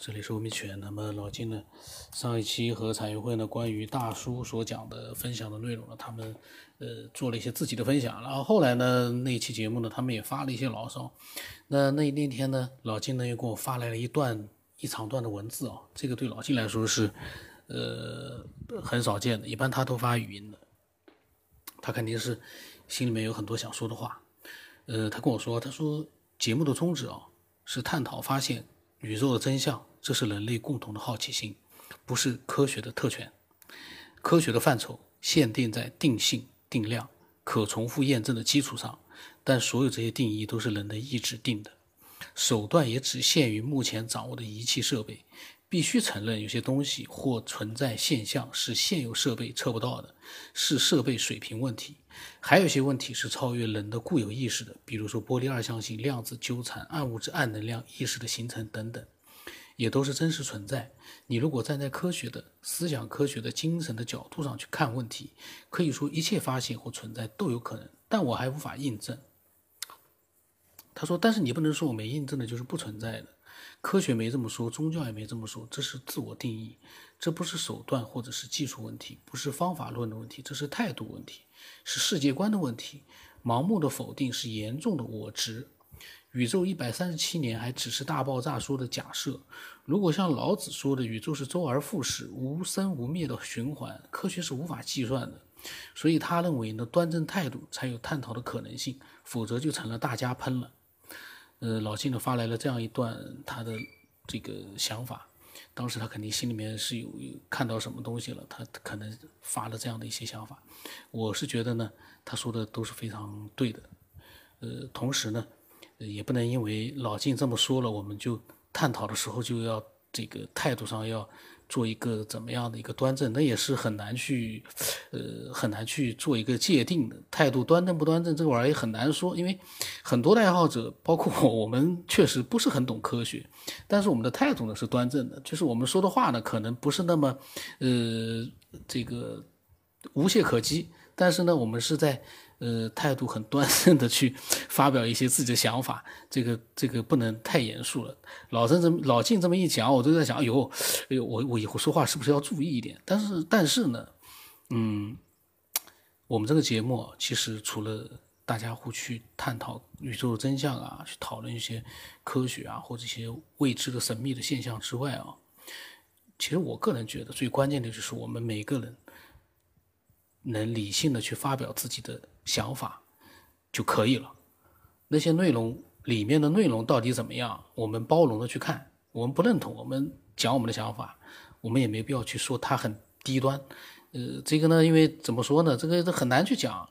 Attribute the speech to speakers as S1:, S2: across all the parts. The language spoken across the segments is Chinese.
S1: 这里是欧米犬。那么老金呢，上一期和彩云会呢关于大叔所讲的分享的内容呢，他们呃做了一些自己的分享。然后后来呢，那一期节目呢，他们也发了一些牢骚。那那那天呢，老金呢又给我发来了一段一长段的文字啊，这个对老金来说是呃很少见的，一般他都发语音的。他肯定是心里面有很多想说的话。呃，他跟我说，他说节目的宗旨啊是探讨发现宇宙的真相。这是人类共同的好奇心，不是科学的特权。科学的范畴限定在定性、定量、可重复验证的基础上，但所有这些定义都是人的意志定的，手段也只限于目前掌握的仪器设备。必须承认，有些东西或存在现象是现有设备测不到的，是设备水平问题；还有些问题是超越人的固有意识的，比如说波粒二象性、量子纠缠、暗物质、暗能量、意识的形成等等。也都是真实存在。你如果站在科学的思想、科学的精神的角度上去看问题，可以说一切发现或存在都有可能，但我还无法印证。他说：“但是你不能说我没印证的就是不存在的。科学没这么说，宗教也没这么说，这是自我定义，这不是手段或者是技术问题，不是方法论的问题，这是态度问题，是世界观的问题。盲目的否定是严重的我执。”宇宙一百三十七年还只是大爆炸说的假设。如果像老子说的宇宙是周而复始、无生无灭的循环，科学是无法计算的。所以他认为呢，端正态度才有探讨的可能性，否则就成了大家喷了。呃，老金呢发来了这样一段他的这个想法。当时他肯定心里面是有有看到什么东西了，他可能发了这样的一些想法。我是觉得呢，他说的都是非常对的。呃，同时呢。也不能因为老晋这么说了，我们就探讨的时候就要这个态度上要做一个怎么样的一个端正，那也是很难去，呃，很难去做一个界定的态度端正不端正这个玩意儿也很难说，因为很多的爱好者，包括我们，确实不是很懂科学，但是我们的态度呢是端正的，就是我们说的话呢可能不是那么，呃，这个无懈可击，但是呢我们是在。呃，态度很端正的去发表一些自己的想法，这个这个不能太严肃了。老郑这么老晋这么一讲，我都在想，哎呦，哎呦，我我以后说话是不是要注意一点？但是但是呢，嗯，我们这个节目其实除了大家会去探讨宇宙的真相啊，去讨论一些科学啊或者一些未知的神秘的现象之外啊，其实我个人觉得最关键的就是我们每个人。能理性的去发表自己的想法就可以了。那些内容里面的内容到底怎么样，我们包容的去看。我们不认同，我们讲我们的想法，我们也没必要去说它很低端。呃，这个呢，因为怎么说呢，这个很难去讲。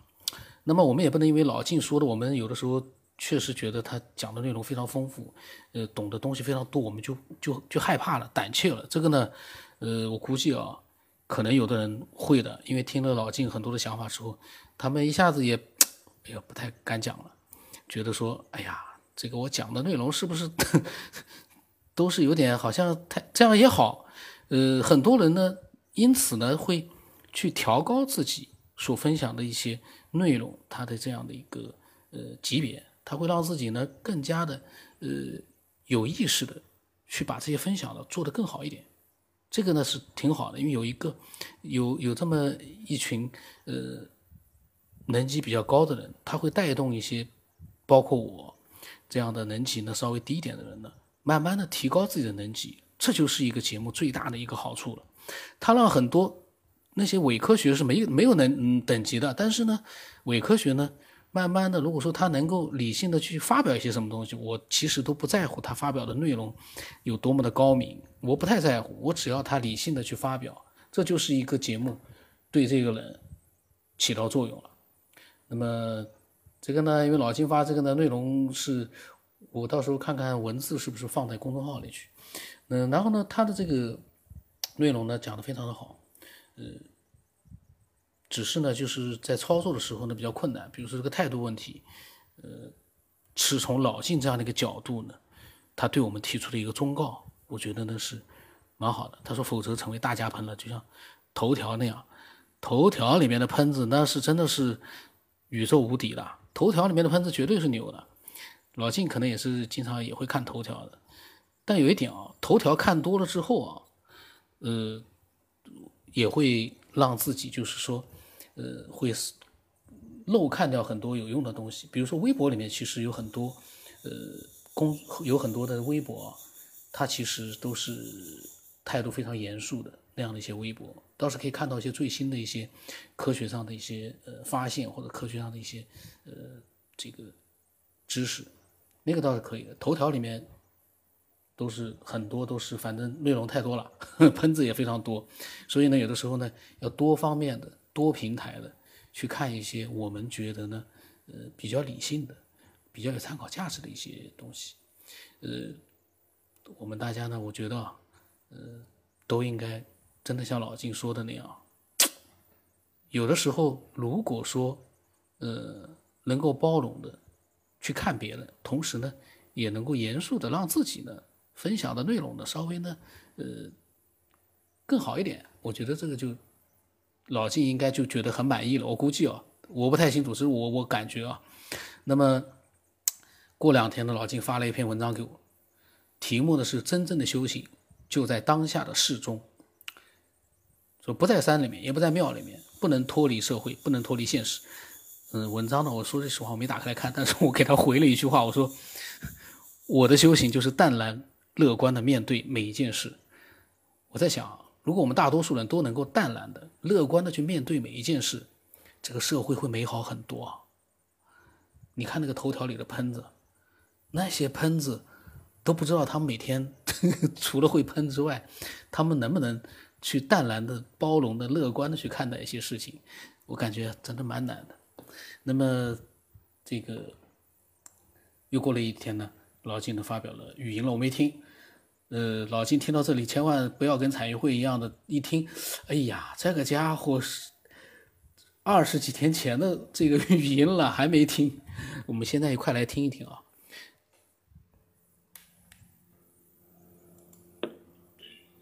S1: 那么我们也不能因为老静说的，我们有的时候确实觉得他讲的内容非常丰富，呃，懂的东西非常多，我们就就就害怕了，胆怯了。这个呢，呃，我估计啊。可能有的人会的，因为听了老静很多的想法之后，他们一下子也，哎呀，不太敢讲了，觉得说，哎呀，这个我讲的内容是不是 都是有点好像太这样也好，呃，很多人呢，因此呢会去调高自己所分享的一些内容，他的这样的一个呃级别，他会让自己呢更加的呃有意识的去把这些分享的做得更好一点。这个呢是挺好的，因为有一个有有这么一群呃能级比较高的人，他会带动一些包括我这样的能级呢稍微低一点的人呢，慢慢的提高自己的能级，这就是一个节目最大的一个好处了。他让很多那些伪科学是没有没有能嗯等级的，但是呢伪科学呢。慢慢的，如果说他能够理性的去发表一些什么东西，我其实都不在乎他发表的内容有多么的高明，我不太在乎，我只要他理性的去发表，这就是一个节目对这个人起到作用了。那么这个呢，因为老金发这个呢内容是，我到时候看看文字是不是放在公众号里去，嗯，然后呢，他的这个内容呢讲的非常的好，呃。只是呢，就是在操作的时候呢比较困难，比如说这个态度问题，呃，是从老晋这样的一个角度呢，他对我们提出的一个忠告，我觉得呢是蛮好的。他说，否则成为大家喷了，就像头条那样，头条里面的喷子那是真的是宇宙无敌了，头条里面的喷子绝对是牛的。老晋可能也是经常也会看头条的，但有一点啊，头。条看多了之后啊，呃，也会让自己就是说，呃，会漏看掉很多有用的东西。比如说微博里面其实有很多，呃，公有很多的微博，它其实都是态度非常严肃的那样的一些微博，倒是可以看到一些最新的一些科学上的一些呃发现或者科学上的一些呃这个知识，那个倒是可以的。头条里面。都是很多都是，反正内容太多了，喷子也非常多，所以呢，有的时候呢，要多方面的、多平台的去看一些我们觉得呢，呃，比较理性的、比较有参考价值的一些东西。呃，我们大家呢，我觉得，呃，都应该真的像老金说的那样，有的时候如果说，呃，能够包容的去看别人，同时呢，也能够严肃的让自己呢。分享的内容呢，稍微呢，呃，更好一点，我觉得这个就老金应该就觉得很满意了。我估计啊，我不太清楚，是我我感觉啊。那么过两天呢，老金发了一篇文章给我，题目呢是“真正的修行就在当下的事中”，说不在山里面，也不在庙里面，不能脱离社会，不能脱离现实。嗯，文章呢，我说句实话，我没打开来看，但是我给他回了一句话，我说我的修行就是淡然。乐观的面对每一件事，我在想，如果我们大多数人都能够淡然的、乐观的去面对每一件事，这个社会会美好很多。你看那个头条里的喷子，那些喷子都不知道他们每天 除了会喷之外，他们能不能去淡然的、包容的、乐观的去看待一些事情？我感觉真的蛮难的。那么，这个又过了一天呢，老金呢发表了语音了，我没听。呃，老金听到这里，千万不要跟彩云会一样的，一听，哎呀，这个家伙是二十几天前的这个 语音了，还没听。我们现在一块来听一听啊。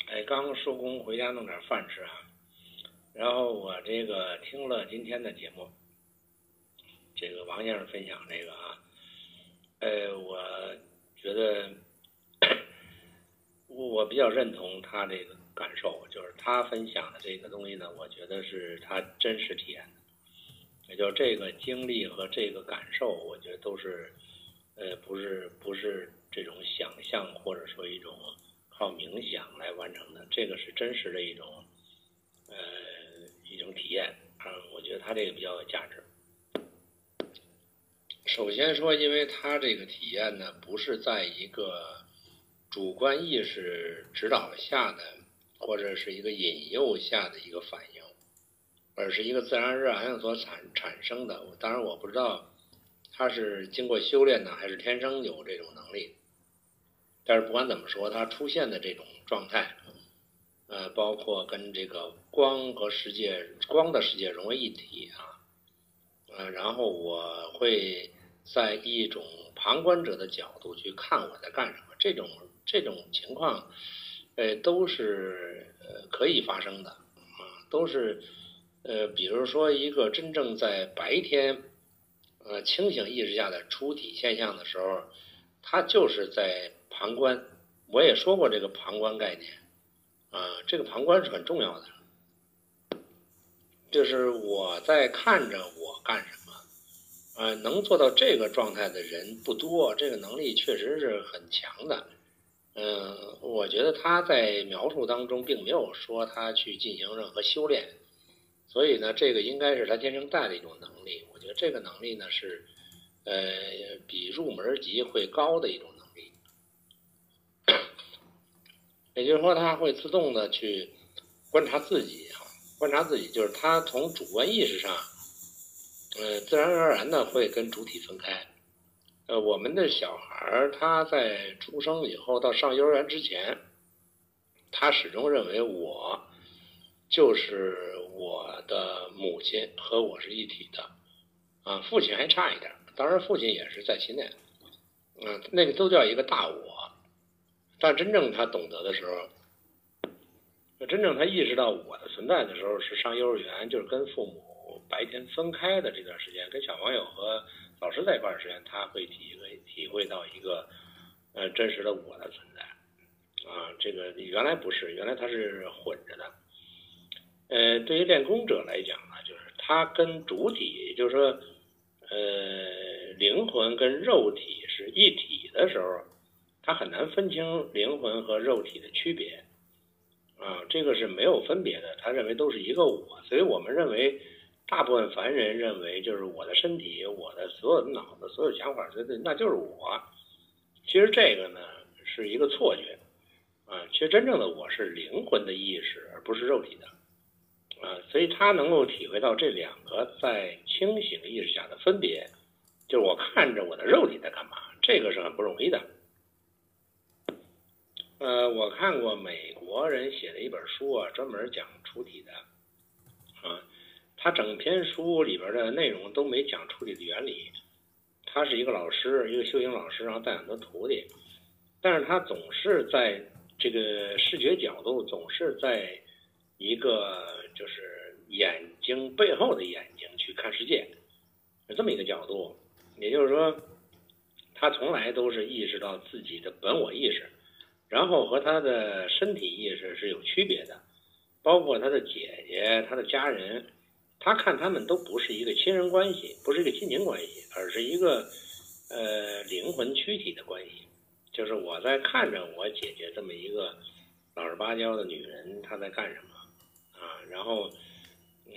S2: 哎，刚收工回家弄点饭吃啊，然后我这个听了今天的节目，这个王先生分享这个啊，呃，我觉得。我比较认同他这个感受，就是他分享的这个东西呢，我觉得是他真实体验的，也就这个经历和这个感受，我觉得都是，呃，不是不是这种想象或者说一种靠冥想来完成的，这个是真实的一种，呃，一种体验啊，我觉得他这个比较有价值。首先说，因为他这个体验呢，不是在一个。主观意识指导下的，或者是一个引诱下的一个反应，而是一个自然而然所产产生的。当然，我不知道他是经过修炼呢，还是天生有这种能力。但是不管怎么说，它出现的这种状态，呃，包括跟这个光和世界、光的世界融为一体啊，呃，然后我会在一种旁观者的角度去看我在干什么，这种。这种情况，呃，都是呃可以发生的啊，都是呃，比如说一个真正在白天呃清醒意识下的出体现象的时候，它就是在旁观。我也说过这个旁观概念啊，这个旁观是很重要的，就是我在看着我干什么，呃，能做到这个状态的人不多，这个能力确实是很强的。嗯，我觉得他在描述当中并没有说他去进行任何修炼，所以呢，这个应该是他天生带的一种能力。我觉得这个能力呢是，呃，比入门级会高的一种能力。也就是说，他会自动的去观察自己啊，观察自己，就是他从主观意识上，呃，自然而然的会跟主体分开。呃，我们的小孩他在出生以后到上幼儿园之前，他始终认为我就是我的母亲和我是一体的，啊，父亲还差一点，当然父亲也是在其内，嗯，那个都叫一个大我，但真正他懂得的时候，真正他意识到我的存在的时候，是上幼儿园，就是跟父母白天分开的这段时间，跟小朋友和。老师在一块儿时间，他会体会体会到一个呃真实的我的存在，啊，这个原来不是，原来它是混着的。呃，对于练功者来讲呢，就是他跟主体，就是说，呃，灵魂跟肉体是一体的时候，他很难分清灵魂和肉体的区别。啊，这个是没有分别的，他认为都是一个我，所以我们认为，大部分凡人认为就是我的身体，我的所有的脑子，所有想法，觉得那就是我。其实这个呢是一个错觉，啊，其实真正的我是灵魂的意识，而不是肉体的，啊，所以他能够体会到这两个在清醒意识下的分别，就是我看着我的肉体在干嘛，这个是很不容易的。呃，我看过美国人写的一本书啊，专门讲出体的，啊，他整篇书里边的内容都没讲出体的原理。他是一个老师，一个修行老师，然后带很多徒弟，但是他总是在这个视觉角度，总是在一个就是眼睛背后的眼睛去看世界，是这么一个角度。也就是说，他从来都是意识到自己的本我意识。然后和他的身体意识是有区别的，包括他的姐姐、他的家人，他看他们都不是一个亲人关系，不是一个亲情关系，而是一个呃灵魂躯体的关系。就是我在看着我姐姐这么一个老实巴交的女人，她在干什么啊？然后嗯，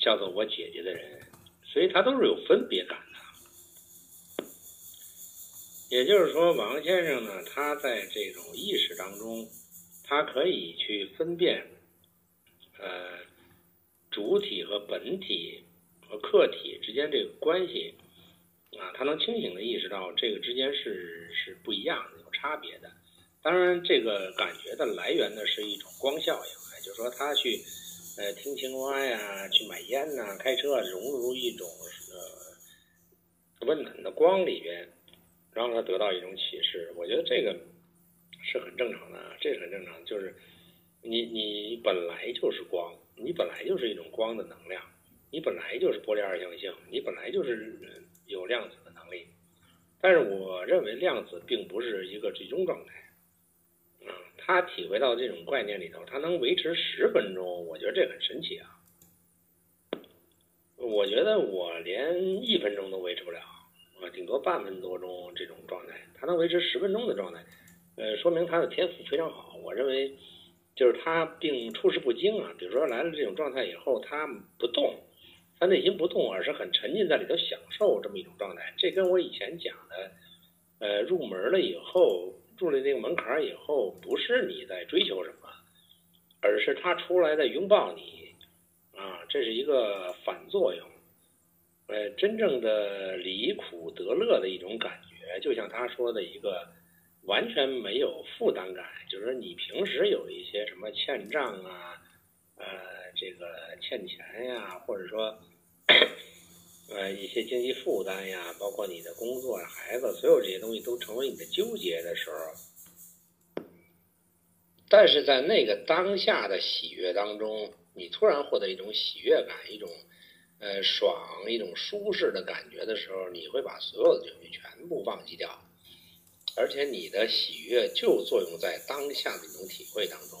S2: 叫做我姐姐的人，所以他都是有分别感。也就是说，王先生呢，他在这种意识当中，他可以去分辨，呃，主体和本体和客体之间这个关系，啊，他能清醒的意识到这个之间是是不一样的，有差别的。当然，这个感觉的来源呢，是一种光效应，也就是说，他去呃听青蛙呀，去买烟呐，开车啊融入一种呃温暖的光里边。让他得到一种启示，我觉得这个是很正常的，这是很正常。就是你你本来就是光，你本来就是一种光的能量，你本来就是波粒二象性，你本来就是有量子的能力。但是我认为量子并不是一个最终状态，啊，他体会到这种概念里头，他能维持十分钟，我觉得这很神奇啊。我觉得我连一分钟都维持不了。啊，顶多半分多钟这种状态，他能维持十分钟的状态，呃，说明他的天赋非常好。我认为，就是他并处事不惊啊。比如说来了这种状态以后，他不动，他内心不动，而是很沉浸在里头享受这么一种状态。这跟我以前讲的，呃，入门了以后，入了那个门槛以后，不是你在追求什么，而是他出来在拥抱你，啊，这是一个反作用。呃，真正的离苦得乐的一种感觉，就像他说的一个完全没有负担感，就是说你平时有一些什么欠账啊，呃，这个欠钱呀，或者说呃一些经济负担呀，包括你的工作、孩子，所有这些东西都成为你的纠结的时候，但是在那个当下的喜悦当中，你突然获得一种喜悦感，一种。呃，爽一种舒适的感觉的时候，你会把所有的情绪全部忘记掉，而且你的喜悦就作用在当下的一种体会当中。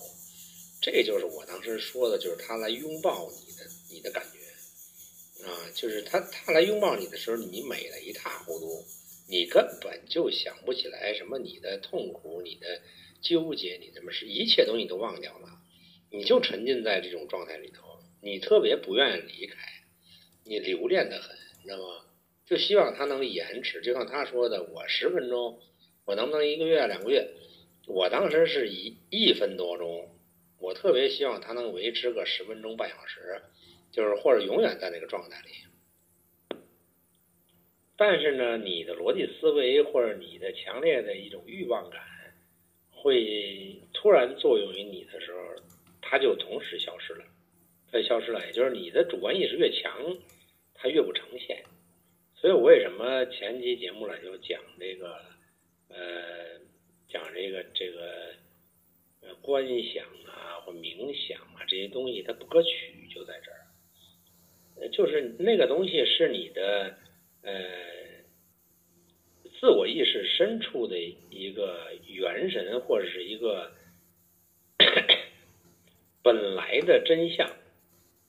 S2: 这就是我当时说的，就是他来拥抱你的你的感觉啊，就是他他来拥抱你的时候，你美得一塌糊涂，你根本就想不起来什么你的痛苦、你的纠结、你什么事，一切东西都忘掉了，你就沉浸在这种状态里头，你特别不愿意离开。你留恋的很，你知道吗？就希望他能延迟，就像他说的，我十分钟，我能不能一个月、两个月？我当时是一一分多钟，我特别希望他能维持个十分钟、半小时，就是或者永远在那个状态里。但是呢，你的逻辑思维或者你的强烈的一种欲望感，会突然作用于你的时候，它就同时消失了，它消失了，也就是你的主观意识越强。越不呈现，所以我为什么前期节目了就讲这个，呃，讲这个这个，呃，观想啊或冥想啊这些东西，它不可取就在这儿，呃，就是那个东西是你的呃自我意识深处的一个元神或者是一个 本来的真相，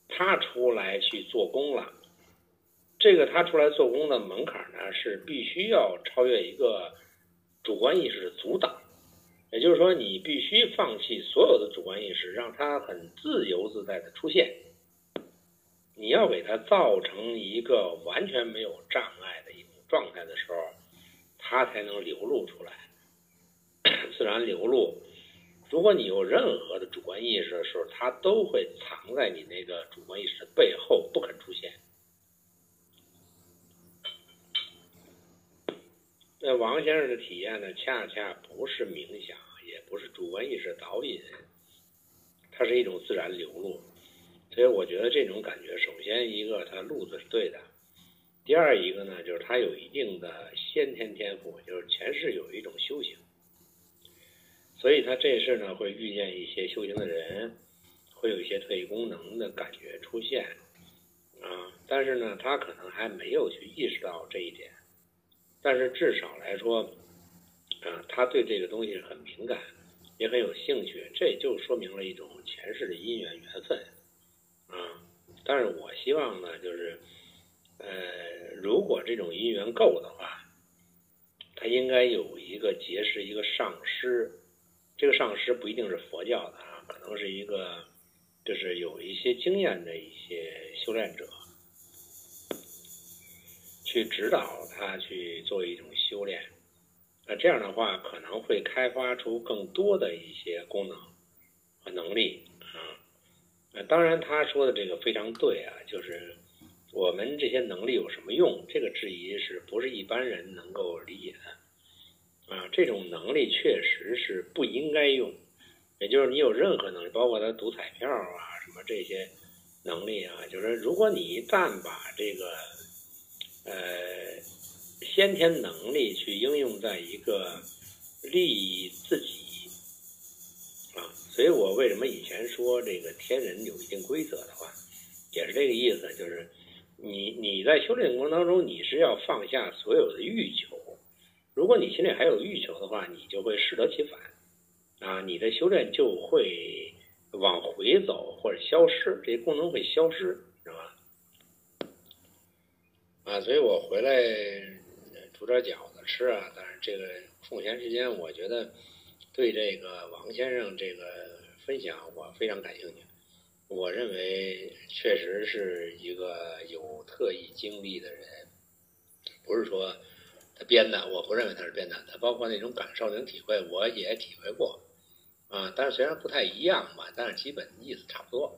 S2: 他出来去做工了。这个他出来做工的门槛呢，是必须要超越一个主观意识的阻挡，也就是说，你必须放弃所有的主观意识，让它很自由自在的出现。你要给它造成一个完全没有障碍的一种状态的时候，它才能流露出来，自然流露。如果你有任何的主观意识的时候，它都会藏在你那个主观意识的背后，不肯出现。那王先生的体验呢，恰恰不是冥想，也不是主观意识导引，它是一种自然流露。所以我觉得这种感觉，首先一个他路子是对的，第二一个呢，就是他有一定的先天天赋，就是前世有一种修行，所以他这事呢会遇见一些修行的人，会有一些特异功能的感觉出现，啊，但是呢，他可能还没有去意识到这一点。但是至少来说，啊，他对这个东西很敏感，也很有兴趣，这就说明了一种前世的因缘缘分，啊。但是我希望呢，就是，呃，如果这种因缘够的话，他应该有一个结识一个上师，这个上师不一定是佛教的啊，可能是一个，就是有一些经验的一些修炼者。去指导他去做一种修炼，那这样的话可能会开发出更多的一些功能和能力啊。那当然他说的这个非常对啊，就是我们这些能力有什么用？这个质疑是不是一般人能够理解的啊？这种能力确实是不应该用，也就是你有任何能力，包括他赌彩票啊什么这些能力啊，就是如果你一旦把这个呃，先天能力去应用在一个利益自己啊，所以我为什么以前说这个天人有一定规则的话，也是这个意思，就是你你在修炼过程当中，你是要放下所有的欲求，如果你心里还有欲求的话，你就会适得其反啊，你的修炼就会往回走或者消失，这些功能会消失。啊，所以我回来煮点饺子吃啊。但是这个空闲时间，我觉得对这个王先生这个分享，我非常感兴趣。我认为确实是一个有特异经历的人，不是说他编的。我不认为他是编的，他包括那种感受、那种体会，我也体会过啊。但是虽然不太一样吧，但是基本意思差不多。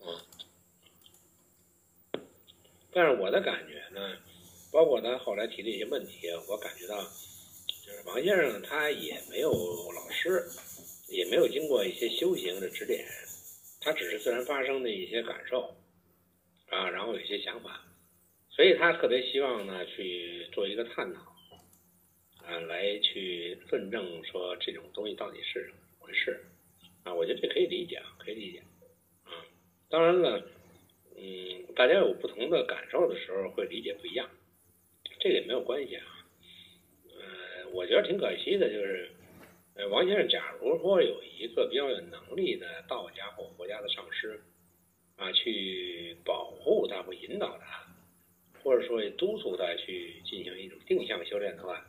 S2: 嗯。但是我的感觉呢，包括他后来提的一些问题，我感觉到，就是王先生他也没有老师，也没有经过一些修行的指点，他只是自然发生的一些感受，啊，然后有一些想法，所以他特别希望呢去做一个探讨，啊，来去论证说这种东西到底是怎么回事，啊，我觉得这可以理解啊，可以理解，啊，当然了。大家有不同的感受的时候，会理解不一样，这个也没有关系啊。呃，我觉得挺可惜的，就是，呃，王先生，假如说有一个比较有能力的道家或佛家的上师，啊，去保护他或引导他，或者说督促他去进行一种定向修炼的话，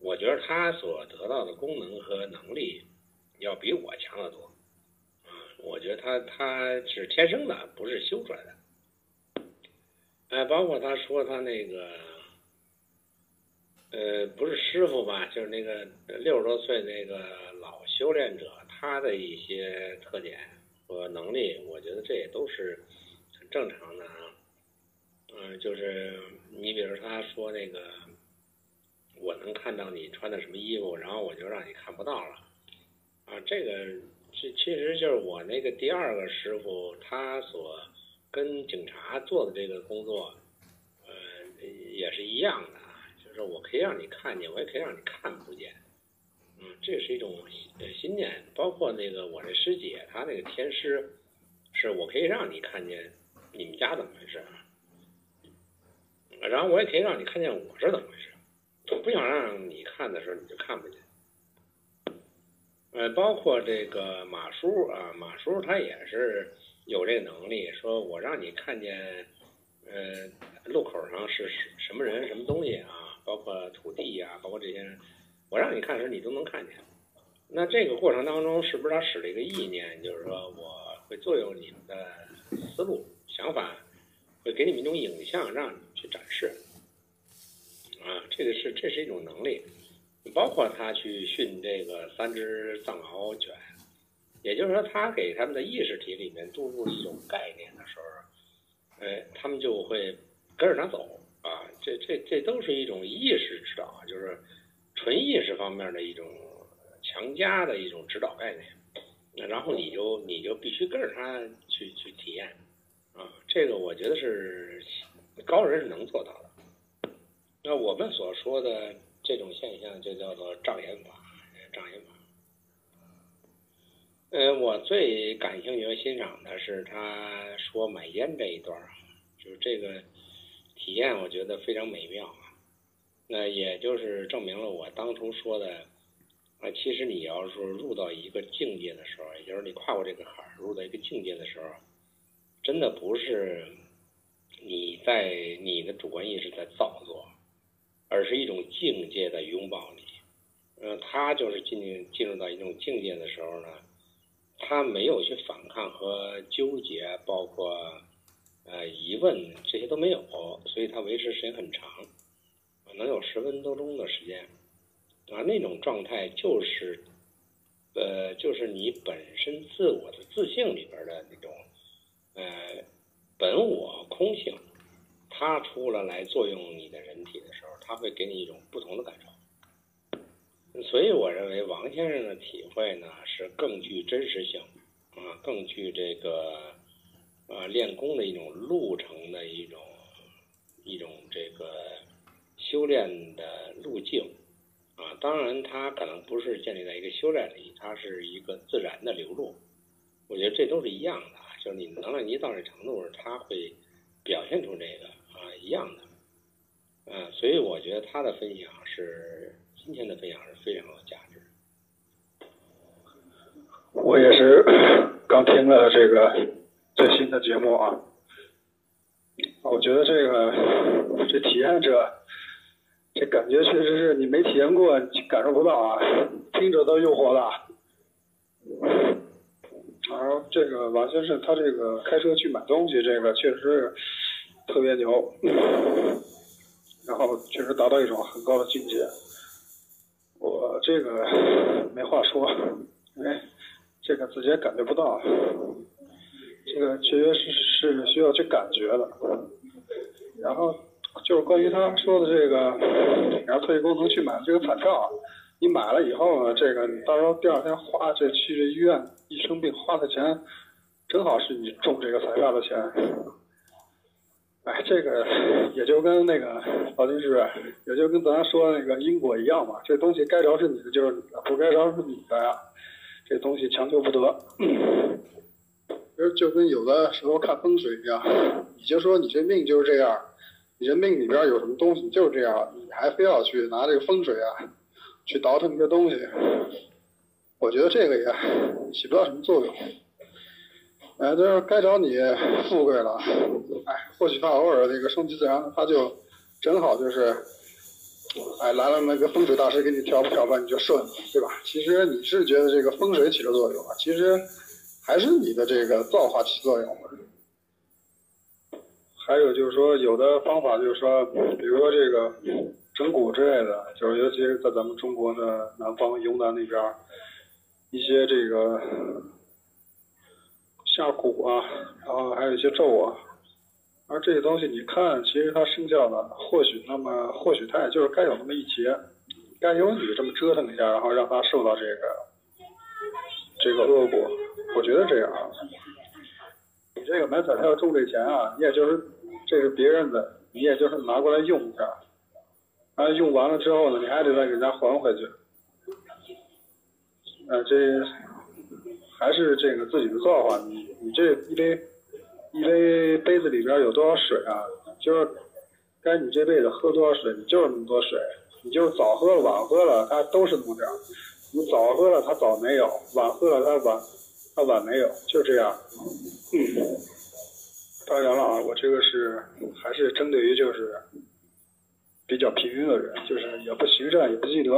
S2: 我觉得他所得到的功能和能力，要比我强得多。我觉得他他是天生的，不是修出来的。哎，包括他说他那个，呃，不是师傅吧，就是那个六十多岁那个老修炼者，他的一些特点和能力，我觉得这也都是很正常的啊。嗯，就是你比如他说那个，我能看到你穿的什么衣服，然后我就让你看不到了，啊，这个。其其实就是我那个第二个师傅，他所跟警察做的这个工作，呃，也是一样的。就是我可以让你看见，我也可以让你看不见。嗯，这是一种心念。包括那个我这师姐，她那个天师，是我可以让你看见你们家怎么回事，然后我也可以让你看见我是怎么回事。我不想让你看的时候，你就看不见。呃，包括这个马叔啊，马叔他也是有这个能力，说我让你看见，呃，路口上是什什么人、什么东西啊，包括土地呀，包括这些人，我让你看的时候你都能看见。那这个过程当中，是不是他使了一个意念，就是说我会作用你们的思路、想法，会给你们一种影像，让你们去展示。啊，这个是这是一种能力。包括他去训这个三只藏獒犬，也就是说，他给他们的意识体里面注入一种概念的时候，哎，他们就会跟着他走啊。这这这都是一种意识指导，就是纯意识方面的一种强加的一种指导概念。那然后你就你就必须跟着他去去体验啊。这个我觉得是高人是能做到的。那我们所说的。这种现象就叫做障眼法，障眼法。呃，我最感兴趣和欣赏的是他说买烟这一段啊，就是这个体验，我觉得非常美妙啊。那也就是证明了我当初说的啊，其实你要是入到一个境界的时候，也就是你跨过这个坎儿，入到一个境界的时候，真的不是你在你的主观意识在造作。而是一种境界的拥抱你，呃，他就是进进入到一种境界的时候呢，他没有去反抗和纠结，包括呃疑问这些都没有，所以他维持时间很长，能有十分多钟的时间，啊，那种状态就是，呃，就是你本身自我的自信里边的那种，呃，本我空性，它出了来作用你的人体的时候。它会给你一种不同的感受，所以我认为王先生的体会呢是更具真实性，啊，更具这个啊练功的一种路程的一种一种这个修炼的路径，啊，当然它可能不是建立在一个修炼里，它是一个自然的流露，我觉得这都是一样的，就是你能量一到这程度，它会表现出这个啊一样的。嗯，所以我觉得他的分享是今天的分享是非常有价值。
S3: 我也是刚听了这个最新的节目啊，我觉得这个这体验者这感觉确实是你没体验过感受不到啊，听着都诱惑大。而这个王先生他这个开车去买东西，这个确实特别牛。然后确实达到一种很高的境界，我这个没话说，因为这个自己也感觉不到，这个确实是是需要去感觉的。然后就是关于他说的这个，然后特异功能去买这个彩票，你买了以后呢，这个你到时候第二天花这去这医院一生病花的钱，正好是你中这个彩票的钱。哎，这个也就跟那个老金师，也就跟咱说的那个因果一样嘛。这东西该着是你的就是你的，不该着是你的呀。这东西强求不得。其实就跟有的时候看风水一样，你就说你这命就是这样，你这命里边有什么东西就是这样，你还非要去拿这个风水啊，去倒腾一些东西，我觉得这个也起不到什么作用。哎，就是该找你富贵了，或许他偶尔那个顺其自然，他就正好就是，哎，来了那个风水大师给你调不调吧，你就顺，对吧？其实你是觉得这个风水起了作用啊，其实还是你的这个造化起作用了。还有就是说，有的方法就是说，比如说这个整蛊之类的，就是尤其是在咱们中国的南方云南那边，一些这个。下蛊啊，然后还有一些咒啊，而这些东西你看，其实它生效的，或许那么或许它也就是该有那么一劫，该由你这么折腾一下，然后让他受到这个这个恶果。我觉得这样，你这个买彩票中这钱啊，你也就是这是别人的，你也就是拿过来用一下，啊，用完了之后呢，你还得再给人家还回去，啊，这。还是这个自己的造化，你你这一杯一杯杯子里边有多少水啊？就是该你这辈子喝多少水，你就是那么多水。你就是早喝了晚喝了，它都是那么点。你早喝了他早没有，晚喝了他晚他晚没有，就这样。嗯，当然了啊，我这个是还是针对于就是比较平庸的人，就是也不行善也不积德，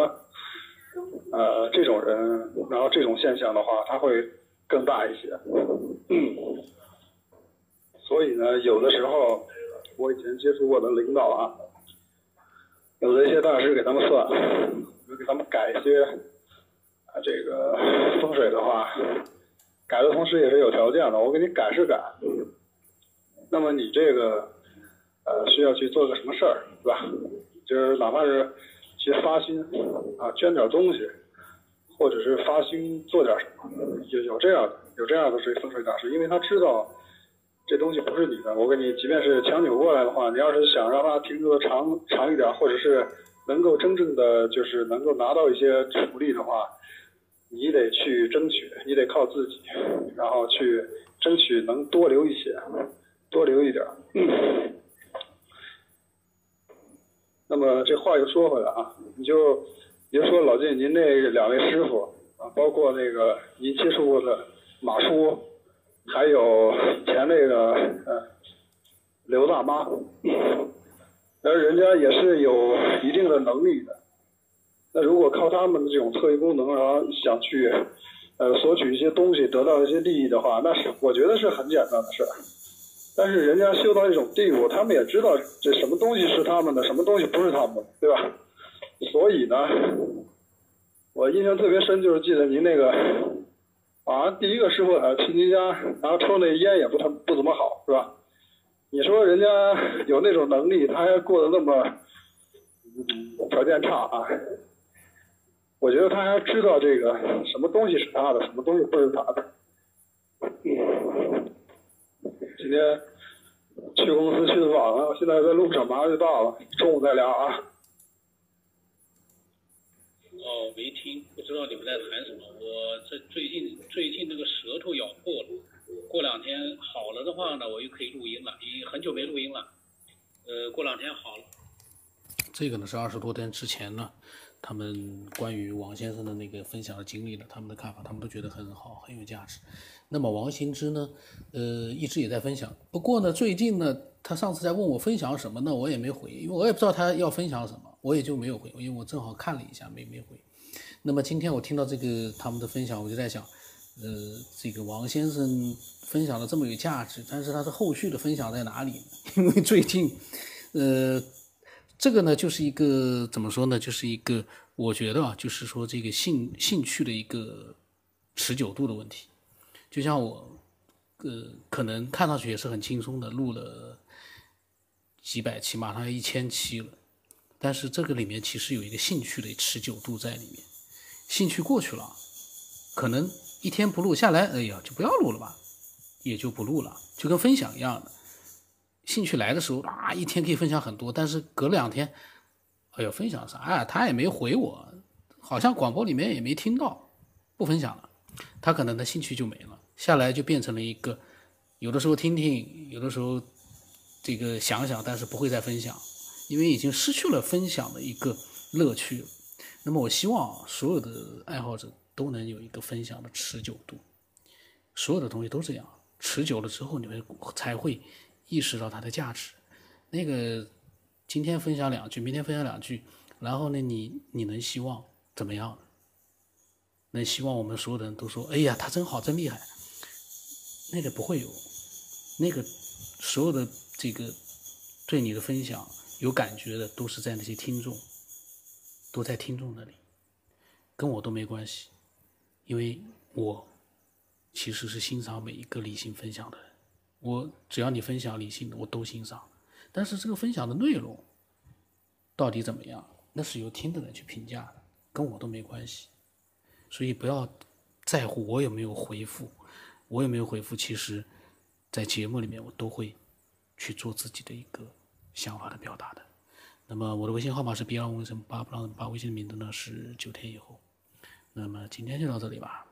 S3: 呃，这种人，然后这种现象的话，他会更大一些。嗯，所以呢，有的时候我以前接触过的领导啊，有的一些大师给他们算，给他们改一些啊这个风水的话，改的同时也是有条件的，我给你改是改，那么你这个呃需要去做个什么事儿，是吧？就是哪怕是去发心啊捐点东西，或者是发心做点什么，有有这样的有这样的这风水大师，因为他知道这东西不是你的，我给你即便是强扭过来的话，你要是想让它停留的长长一点，或者是能够真正的就是能够拿到一些福利的话，你得去争取，你得靠自己，然后去争取能多留一些，多留一点。嗯那么这话又说回来啊，你就比如说老晋，您那两位师傅啊，包括那个您接触过的马叔，还有以前那个呃刘大妈，而人家也是有一定的能力的。那如果靠他们的这种特异功能，然后想去呃索取一些东西，得到一些利益的话，那是我觉得是很简单的事。但是人家修到一种地步，他们也知道这什么东西是他们的，什么东西不是他们的，对吧？所以呢，我印象特别深，就是记得您那个啊，第一个师傅啊去您家，然后抽那烟也不太不怎么好，是吧？你说人家有那种能力，他还过得那么嗯条件差啊？我觉得他还知道这个什么东西是他的，什么东西不是他的。今天去公司去的晚了，现在在路上，马上就到了，中午再聊啊。
S1: 哦，没听，不知道你们在谈什么。我这最近最近那个舌头咬破了，过两天好了的话呢，我又可以录音了，已经很久没录音了。呃，过两天好了。这个呢是二十多天之前呢，他们关于王先生的那个分享的经历的，他们的看法，他们都觉得很好，很有价值。那么王新之呢，呃，一直也在分享。不过呢，最近呢，他上次在问我分享什么呢，我也没回，因为我也不知道他要分享什么，我也就没有回，因为我正好看了一下，没没回。那么今天我听到这个他们的分享，我就在想，呃，这个王先生分享的这么有价值，但是他的后续的分享在哪里？因为最近，呃，这个呢就是一个怎么说呢，就是一个我觉得啊，就是说这个兴兴趣的一个持久度的问题。就像我，呃，可能看上去也是很轻松的，录了几百期，马上要一千期了。但是这个里面其实有一个兴趣的持久度在里面。兴趣过去了，可能一天不录下来，哎呀，就不要录了吧，也就不录了，就跟分享一样的。兴趣来的时候啊，一天可以分享很多，但是隔两天，哎呦，分享啥呀？他也没回我，好像广播里面也没听到，不分享了，他可能的兴趣就没了。下来就变成了一个，有的时候听听，有的时候这个想想，但是不会再分享，因为已经失去了分享的一个乐趣。那么我希望所有的爱好者都能有一个分享的持久度，所有的东西都这样，持久了之后，你会才会意识到它的价值。那个今天分享两句，明天分享两句，然后呢，你你能希望怎么样？能希望我们所有的人都说：“哎呀，他真好，真厉害。”那个不会有，那个所有的这个对你的分享有感觉的，都是在那些听众，都在听众那里，跟我都没关系，因为我其实是欣赏每一个理性分享的人，我只要你分享理性的，我都欣赏，但是这个分享的内容到底怎么样，那是由听的人去评价的，跟我都没关系，所以不要在乎我有没有回复。我有没有回复？其实，在节目里面我都会去做自己的一个想法的表达的。那么我的微信号码是 B 二五零八，不让八，微信的名字呢是九天以后。那么今天就到这里吧。